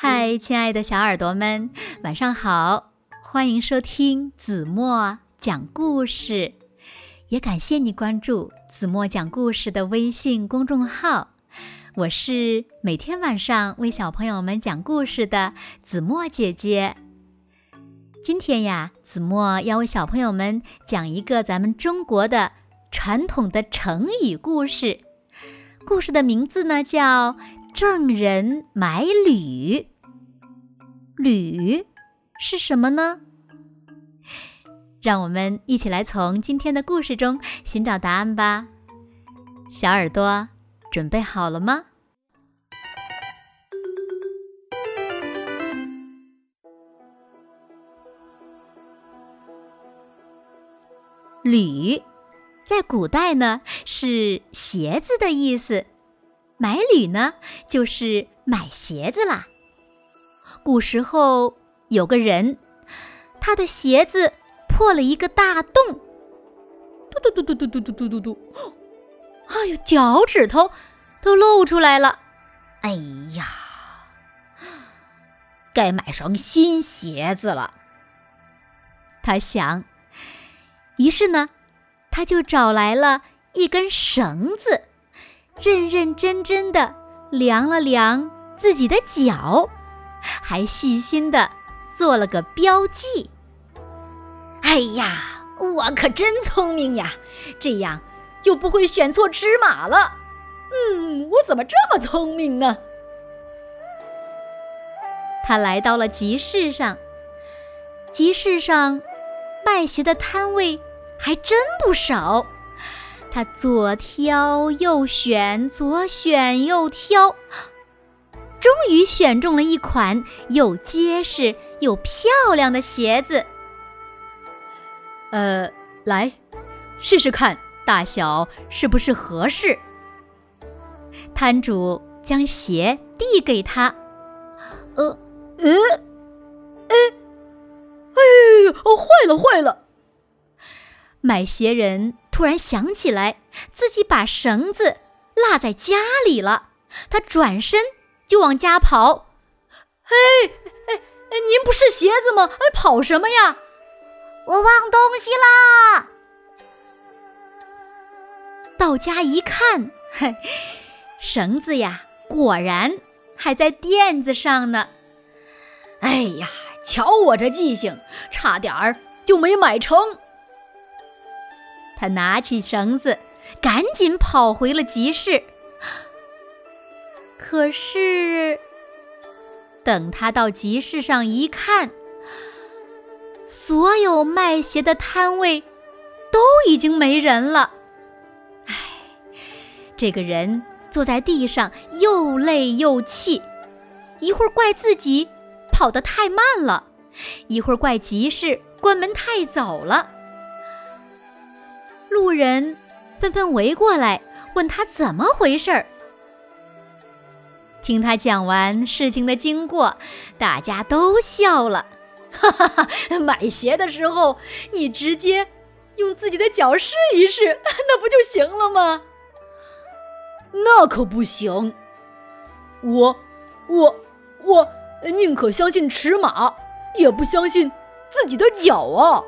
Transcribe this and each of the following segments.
嗨，亲爱的小耳朵们，晚上好！欢迎收听子墨讲故事，也感谢你关注子墨讲故事的微信公众号。我是每天晚上为小朋友们讲故事的子墨姐姐。今天呀，子墨要为小朋友们讲一个咱们中国的传统的成语故事，故事的名字呢叫。郑人买履，履是什么呢？让我们一起来从今天的故事中寻找答案吧。小耳朵准备好了吗？履在古代呢是鞋子的意思。买履呢，就是买鞋子啦。古时候有个人，他的鞋子破了一个大洞，嘟嘟嘟嘟嘟嘟嘟嘟嘟嘟，哎呦，脚趾头都露出来了。哎呀，该买双新鞋子了。他想，于是呢，他就找来了一根绳子。认认真真的量了量自己的脚，还细心的做了个标记。哎呀，我可真聪明呀！这样就不会选错尺码了。嗯，我怎么这么聪明呢？他来到了集市上，集市上卖鞋的摊位还真不少。他左挑右选，左选右挑，终于选中了一款又结实又漂亮的鞋子。呃，来试试看，大小是不是合适？摊主将鞋递给他。呃，呃，哎，哎呦，坏了，坏了！买鞋人。突然想起来，自己把绳子落在家里了。他转身就往家跑。哎哎哎！您不是鞋子吗？哎，跑什么呀？我忘东西啦！到家一看，嘿，绳子呀，果然还在垫子上呢。哎呀，瞧我这记性，差点儿就没买成。他拿起绳子，赶紧跑回了集市。可是，等他到集市上一看，所有卖鞋的摊位都已经没人了。唉，这个人坐在地上，又累又气，一会儿怪自己跑得太慢了，一会儿怪集市关门太早了。路人纷纷围过来，问他怎么回事儿。听他讲完事情的经过，大家都笑了。哈哈哈！买鞋的时候，你直接用自己的脚试一试，那不就行了吗？那可不行！我、我、我宁可相信尺码，也不相信自己的脚啊！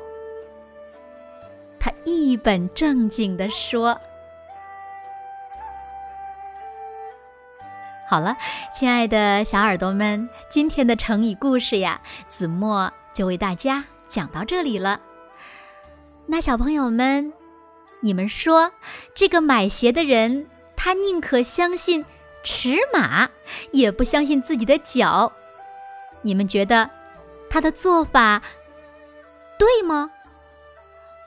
他一本正经地说：“好了，亲爱的小耳朵们，今天的成语故事呀，子墨就为大家讲到这里了。那小朋友们，你们说这个买鞋的人，他宁可相信尺码，也不相信自己的脚，你们觉得他的做法对吗？”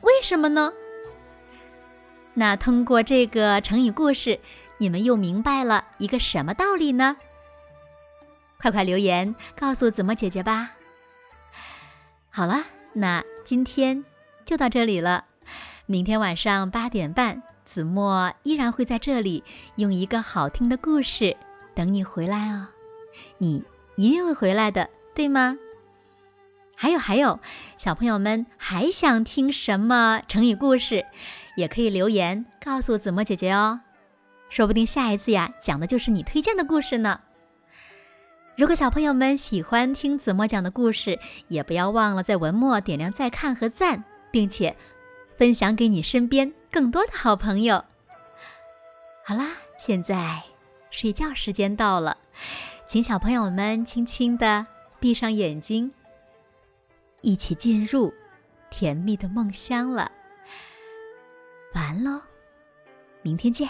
为什么呢？那通过这个成语故事，你们又明白了一个什么道理呢？快快留言告诉子墨姐姐吧。好了，那今天就到这里了。明天晚上八点半，子墨依然会在这里用一个好听的故事等你回来哦。你一定会回来的，对吗？还有还有，小朋友们还想听什么成语故事，也可以留言告诉子墨姐姐哦，说不定下一次呀讲的就是你推荐的故事呢。如果小朋友们喜欢听子墨讲的故事，也不要忘了在文末点亮再看和赞，并且分享给你身边更多的好朋友。好啦，现在睡觉时间到了，请小朋友们轻轻的闭上眼睛，一起进入甜蜜的梦乡了。完喽，明天见。